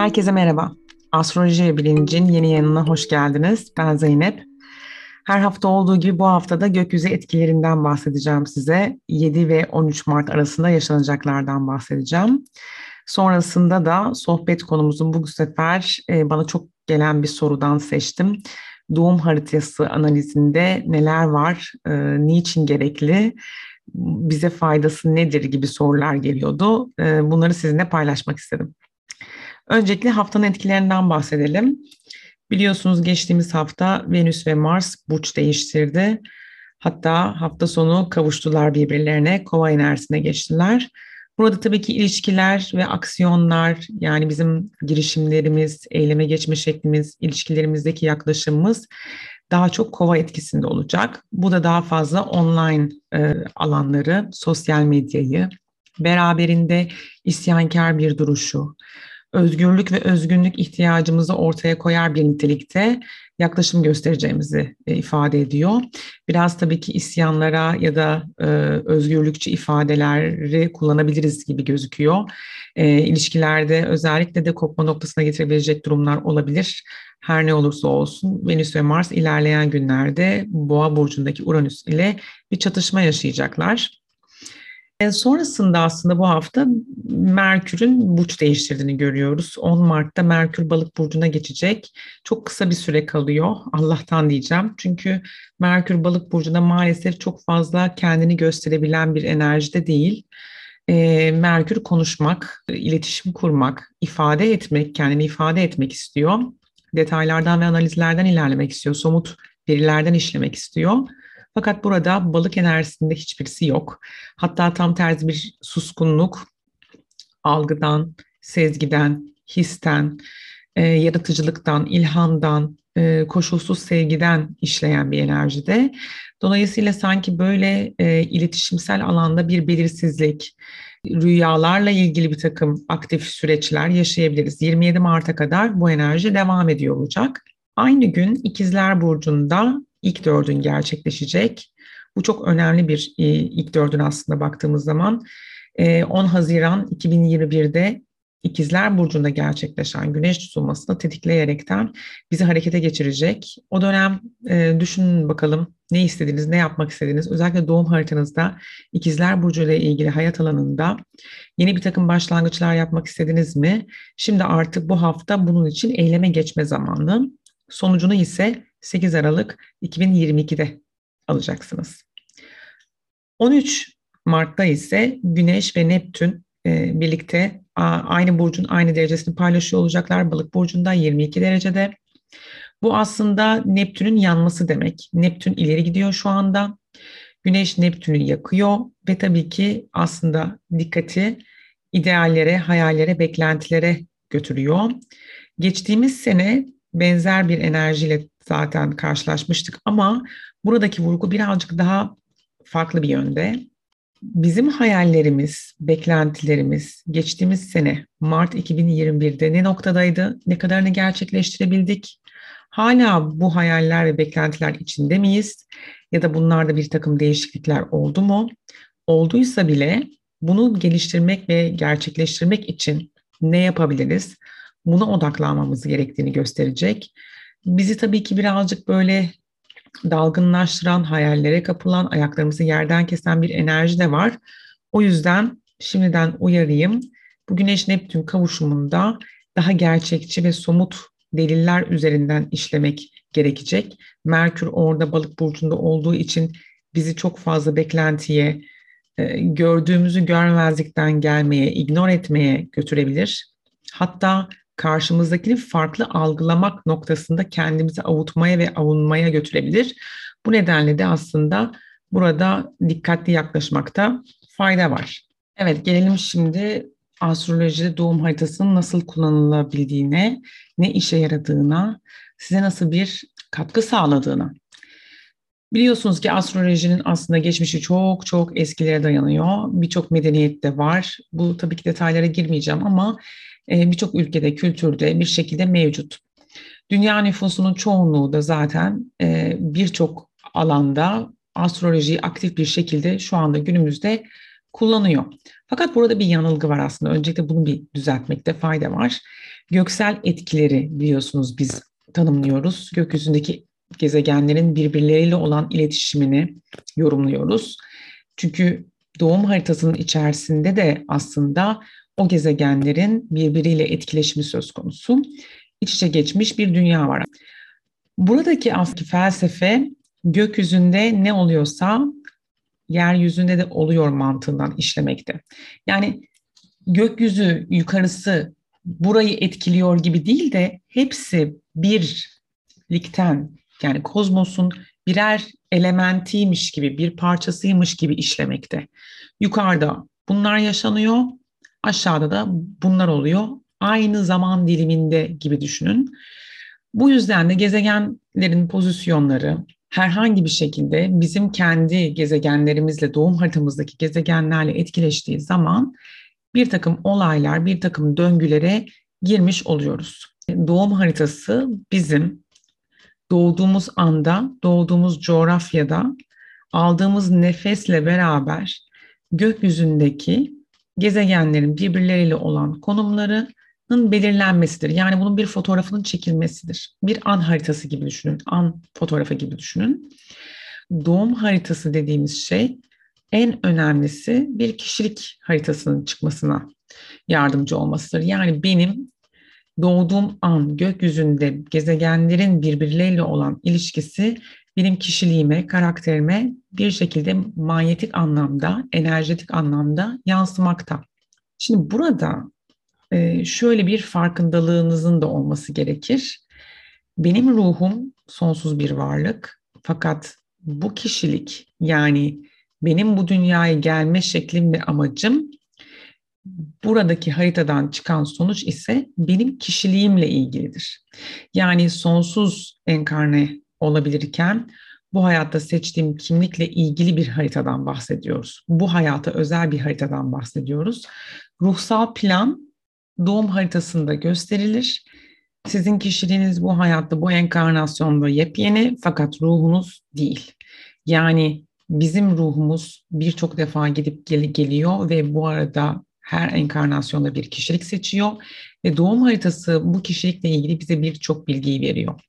Herkese merhaba. Astroloji Bilincin yeni yayınına hoş geldiniz. Ben Zeynep. Her hafta olduğu gibi bu haftada gökyüzü etkilerinden bahsedeceğim size. 7 ve 13 Mart arasında yaşanacaklardan bahsedeceğim. Sonrasında da sohbet konumuzun bu sefer e, bana çok gelen bir sorudan seçtim. Doğum haritası analizinde neler var, e, niçin gerekli, bize faydası nedir gibi sorular geliyordu. E, bunları sizinle paylaşmak istedim. Öncelikle haftanın etkilerinden bahsedelim. Biliyorsunuz geçtiğimiz hafta Venüs ve Mars burç değiştirdi. Hatta hafta sonu kavuştular birbirlerine, kova enerjisine geçtiler. Burada tabii ki ilişkiler ve aksiyonlar yani bizim girişimlerimiz, eyleme geçme şeklimiz, ilişkilerimizdeki yaklaşımımız daha çok kova etkisinde olacak. Bu da daha fazla online e, alanları, sosyal medyayı, beraberinde isyankar bir duruşu, özgürlük ve özgünlük ihtiyacımızı ortaya koyar bir nitelikte yaklaşım göstereceğimizi e, ifade ediyor. Biraz tabii ki isyanlara ya da e, özgürlükçü ifadeleri kullanabiliriz gibi gözüküyor. E, ilişkilerde özellikle de kopma noktasına getirebilecek durumlar olabilir. Her ne olursa olsun Venüs ve Mars ilerleyen günlerde Boğa burcundaki Uranüs ile bir çatışma yaşayacaklar. E, sonrasında aslında bu hafta Merkür'ün burç değiştirdiğini görüyoruz. 10 Mart'ta Merkür balık burcuna geçecek. Çok kısa bir süre kalıyor. Allah'tan diyeceğim. Çünkü Merkür balık burcunda maalesef çok fazla kendini gösterebilen bir enerjide değil. E, Merkür konuşmak, iletişim kurmak, ifade etmek, kendini ifade etmek istiyor. Detaylardan ve analizlerden ilerlemek istiyor. Somut verilerden işlemek istiyor. Fakat burada balık enerjisinde hiçbirisi yok. Hatta tam tersi bir suskunluk, algıdan, sezgiden, histen, e, yaratıcılıktan, ilhamdan, e, koşulsuz sevgiden işleyen bir enerjide. Dolayısıyla sanki böyle e, iletişimsel alanda bir belirsizlik, rüyalarla ilgili bir takım aktif süreçler yaşayabiliriz. 27 Mart'a kadar bu enerji devam ediyor olacak. Aynı gün İkizler Burcu'nda ilk dördün gerçekleşecek. Bu çok önemli bir e, ilk dördün aslında baktığımız zaman. 10 e, Haziran 2021'de İkizler Burcu'nda gerçekleşen güneş tutulmasını tetikleyerekten bizi harekete geçirecek. O dönem e, düşünün bakalım ne istediniz, ne yapmak istediniz. Özellikle doğum haritanızda İkizler Burcu ile ilgili hayat alanında yeni bir takım başlangıçlar yapmak istediniz mi? Şimdi artık bu hafta bunun için eyleme geçme zamanı. Sonucunu ise 8 Aralık 2022'de alacaksınız. 13 Mart'ta ise Güneş ve Neptün e, birlikte aynı burcun aynı derecesini paylaşıyor olacaklar. Balık burcunda 22 derecede. Bu aslında Neptün'ün yanması demek. Neptün ileri gidiyor şu anda. Güneş Neptün'ü yakıyor ve tabii ki aslında dikkati ideallere, hayallere, beklentilere götürüyor. Geçtiğimiz sene benzer bir enerjiyle zaten karşılaşmıştık ama buradaki vurgu birazcık daha farklı bir yönde. Bizim hayallerimiz, beklentilerimiz geçtiğimiz sene Mart 2021'de ne noktadaydı? Ne kadarını gerçekleştirebildik? Hala bu hayaller ve beklentiler içinde miyiz? Ya da bunlarda bir takım değişiklikler oldu mu? Olduysa bile bunu geliştirmek ve gerçekleştirmek için ne yapabiliriz? Buna odaklanmamız gerektiğini gösterecek. Bizi tabii ki birazcık böyle dalgınlaştıran, hayallere kapılan, ayaklarımızı yerden kesen bir enerji de var. O yüzden şimdiden uyarayım. Bu Güneş Neptün kavuşumunda daha gerçekçi ve somut deliller üzerinden işlemek gerekecek. Merkür orada balık burcunda olduğu için bizi çok fazla beklentiye, e, gördüğümüzü görmezlikten gelmeye, ignore etmeye götürebilir. Hatta karşımızdakini farklı algılamak noktasında kendimizi avutmaya ve avunmaya götürebilir. Bu nedenle de aslında burada dikkatli yaklaşmakta fayda var. Evet gelelim şimdi astrolojide doğum haritasının nasıl kullanılabildiğine, ne işe yaradığına, size nasıl bir katkı sağladığına. Biliyorsunuz ki astrolojinin aslında geçmişi çok çok eskilere dayanıyor. Birçok medeniyet de var. Bu tabii ki detaylara girmeyeceğim ama birçok ülkede, kültürde bir şekilde mevcut. Dünya nüfusunun çoğunluğu da zaten e, birçok alanda astrolojiyi aktif bir şekilde şu anda günümüzde kullanıyor. Fakat burada bir yanılgı var aslında. Öncelikle bunu bir düzeltmekte fayda var. Göksel etkileri biliyorsunuz biz tanımlıyoruz. Gökyüzündeki gezegenlerin birbirleriyle olan iletişimini yorumluyoruz. Çünkü doğum haritasının içerisinde de aslında o gezegenlerin birbiriyle etkileşimi söz konusu. İç içe geçmiş bir dünya var. Buradaki aslında felsefe gökyüzünde ne oluyorsa yeryüzünde de oluyor mantığından işlemekte. Yani gökyüzü yukarısı burayı etkiliyor gibi değil de hepsi birlikten yani kozmosun birer elementiymiş gibi, bir parçasıymış gibi işlemekte. Yukarıda bunlar yaşanıyor, aşağıda da bunlar oluyor. Aynı zaman diliminde gibi düşünün. Bu yüzden de gezegenlerin pozisyonları herhangi bir şekilde bizim kendi gezegenlerimizle, doğum haritamızdaki gezegenlerle etkileştiği zaman bir takım olaylar, bir takım döngülere girmiş oluyoruz. Doğum haritası bizim doğduğumuz anda, doğduğumuz coğrafyada aldığımız nefesle beraber gökyüzündeki gezegenlerin birbirleriyle olan konumlarının belirlenmesidir. Yani bunun bir fotoğrafının çekilmesidir. Bir an haritası gibi düşünün, an fotoğrafı gibi düşünün. Doğum haritası dediğimiz şey en önemlisi bir kişilik haritasının çıkmasına yardımcı olmasıdır. Yani benim doğduğum an gökyüzünde gezegenlerin birbirleriyle olan ilişkisi benim kişiliğime, karakterime bir şekilde manyetik anlamda, enerjetik anlamda yansımakta. Şimdi burada e, şöyle bir farkındalığınızın da olması gerekir. Benim ruhum sonsuz bir varlık fakat bu kişilik yani benim bu dünyaya gelme şeklim ve amacım buradaki haritadan çıkan sonuç ise benim kişiliğimle ilgilidir. Yani sonsuz enkarne olabilirken bu hayatta seçtiğim kimlikle ilgili bir haritadan bahsediyoruz. Bu hayata özel bir haritadan bahsediyoruz. Ruhsal plan doğum haritasında gösterilir. Sizin kişiliğiniz bu hayatta, bu enkarnasyonda yepyeni fakat ruhunuz değil. Yani bizim ruhumuz birçok defa gidip gel geliyor ve bu arada her enkarnasyonda bir kişilik seçiyor ve doğum haritası bu kişilikle ilgili bize birçok bilgiyi veriyor.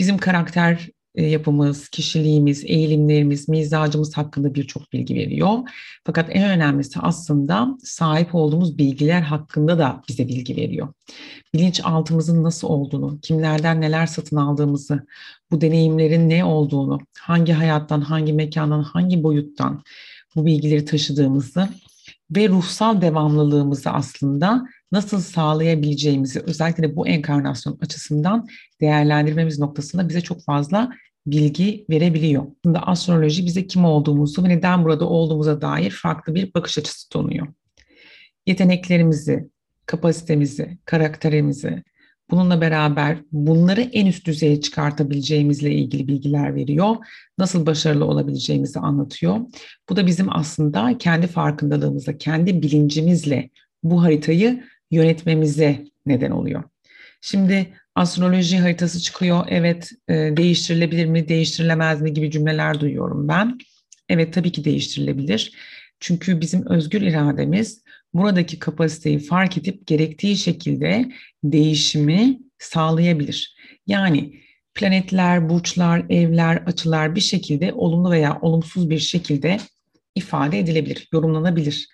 Bizim karakter e, yapımız, kişiliğimiz, eğilimlerimiz, mizacımız hakkında birçok bilgi veriyor. Fakat en önemlisi aslında sahip olduğumuz bilgiler hakkında da bize bilgi veriyor. Bilinçaltımızın nasıl olduğunu, kimlerden neler satın aldığımızı, bu deneyimlerin ne olduğunu, hangi hayattan, hangi mekandan, hangi boyuttan bu bilgileri taşıdığımızı ve ruhsal devamlılığımızı aslında nasıl sağlayabileceğimizi özellikle de bu enkarnasyon açısından değerlendirmemiz noktasında bize çok fazla bilgi verebiliyor. Aslında astroloji bize kim olduğumuzu ve neden burada olduğumuza dair farklı bir bakış açısı sunuyor. Yeteneklerimizi, kapasitemizi, karakterimizi, Bununla beraber bunları en üst düzeye çıkartabileceğimizle ilgili bilgiler veriyor. Nasıl başarılı olabileceğimizi anlatıyor. Bu da bizim aslında kendi farkındalığımızla, kendi bilincimizle bu haritayı yönetmemize neden oluyor. Şimdi astroloji haritası çıkıyor. Evet e, değiştirilebilir mi, değiştirilemez mi gibi cümleler duyuyorum ben. Evet tabii ki değiştirilebilir. Çünkü bizim özgür irademiz buradaki kapasiteyi fark edip gerektiği şekilde değişimi sağlayabilir. Yani planetler, burçlar, evler, açılar bir şekilde olumlu veya olumsuz bir şekilde ifade edilebilir, yorumlanabilir.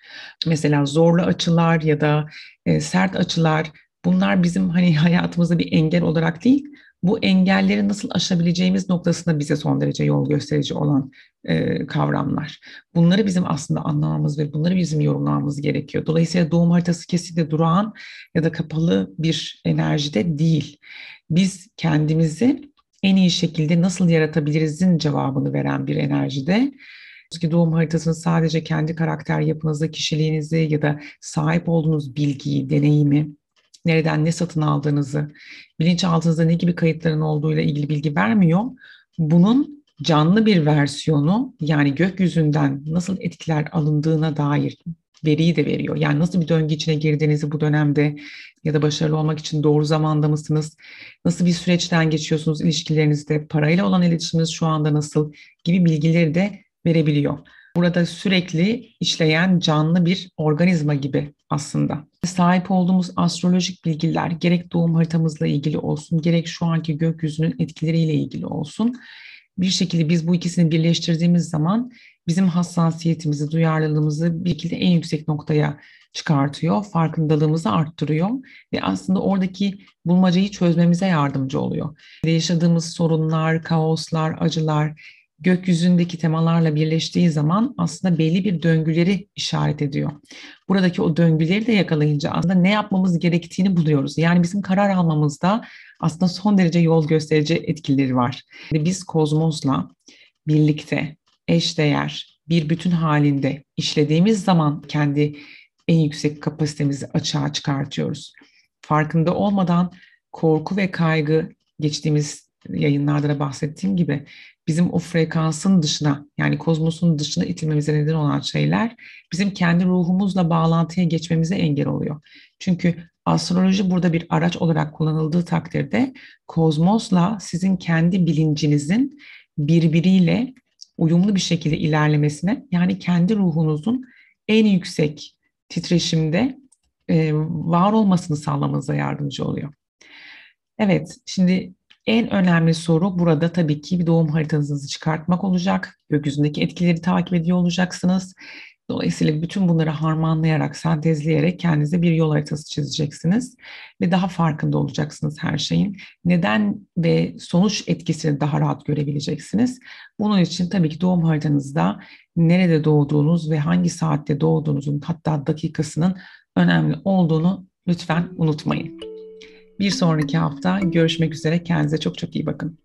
Mesela zorlu açılar ya da e, sert açılar bunlar bizim hani hayatımızda bir engel olarak değil, bu engelleri nasıl aşabileceğimiz noktasında bize son derece yol gösterici olan e, kavramlar. Bunları bizim aslında anlamamız ve bunları bizim yorumlamamız gerekiyor. Dolayısıyla doğum haritası kesinlikle durağan ya da kapalı bir enerjide değil. Biz kendimizi en iyi şekilde nasıl yaratabilirizin cevabını veren bir enerjide. Ki doğum haritasını sadece kendi karakter yapınızı, kişiliğinizi ya da sahip olduğunuz bilgiyi, deneyimi nereden ne satın aldığınızı, bilinçaltınızda ne gibi kayıtların olduğuyla ilgili bilgi vermiyor. Bunun canlı bir versiyonu yani gökyüzünden nasıl etkiler alındığına dair veriyi de veriyor. Yani nasıl bir döngü içine girdiğinizi bu dönemde ya da başarılı olmak için doğru zamanda mısınız? Nasıl bir süreçten geçiyorsunuz ilişkilerinizde? Parayla olan iletişiminiz şu anda nasıl? Gibi bilgileri de verebiliyor. Burada sürekli işleyen canlı bir organizma gibi aslında. Sahip olduğumuz astrolojik bilgiler gerek doğum haritamızla ilgili olsun, gerek şu anki gökyüzünün etkileriyle ilgili olsun. Bir şekilde biz bu ikisini birleştirdiğimiz zaman bizim hassasiyetimizi, duyarlılığımızı bir şekilde en yüksek noktaya çıkartıyor, farkındalığımızı arttırıyor ve aslında oradaki bulmacayı çözmemize yardımcı oluyor. Yaşadığımız sorunlar, kaoslar, acılar gökyüzündeki temalarla birleştiği zaman aslında belli bir döngüleri işaret ediyor. Buradaki o döngüleri de yakalayınca aslında ne yapmamız gerektiğini buluyoruz. Yani bizim karar almamızda aslında son derece yol gösterici etkileri var. Biz kozmosla birlikte, eşdeğer, bir bütün halinde işlediğimiz zaman kendi en yüksek kapasitemizi açığa çıkartıyoruz. Farkında olmadan korku ve kaygı geçtiğimiz yayınlarda da bahsettiğim gibi bizim o frekansın dışına yani kozmosun dışına itilmemize neden olan şeyler bizim kendi ruhumuzla bağlantıya geçmemize engel oluyor. Çünkü astroloji burada bir araç olarak kullanıldığı takdirde kozmosla sizin kendi bilincinizin birbiriyle uyumlu bir şekilde ilerlemesine yani kendi ruhunuzun en yüksek titreşimde e, var olmasını sağlamanıza yardımcı oluyor. Evet, şimdi en önemli soru burada tabii ki bir doğum haritanızı çıkartmak olacak. Gökyüzündeki etkileri takip ediyor olacaksınız. Dolayısıyla bütün bunları harmanlayarak, sentezleyerek kendinize bir yol haritası çizeceksiniz ve daha farkında olacaksınız her şeyin. Neden ve sonuç etkisini daha rahat görebileceksiniz. Bunun için tabii ki doğum haritanızda nerede doğduğunuz ve hangi saatte doğduğunuzun hatta dakikasının önemli olduğunu lütfen unutmayın. Bir sonraki hafta görüşmek üzere. Kendinize çok çok iyi bakın.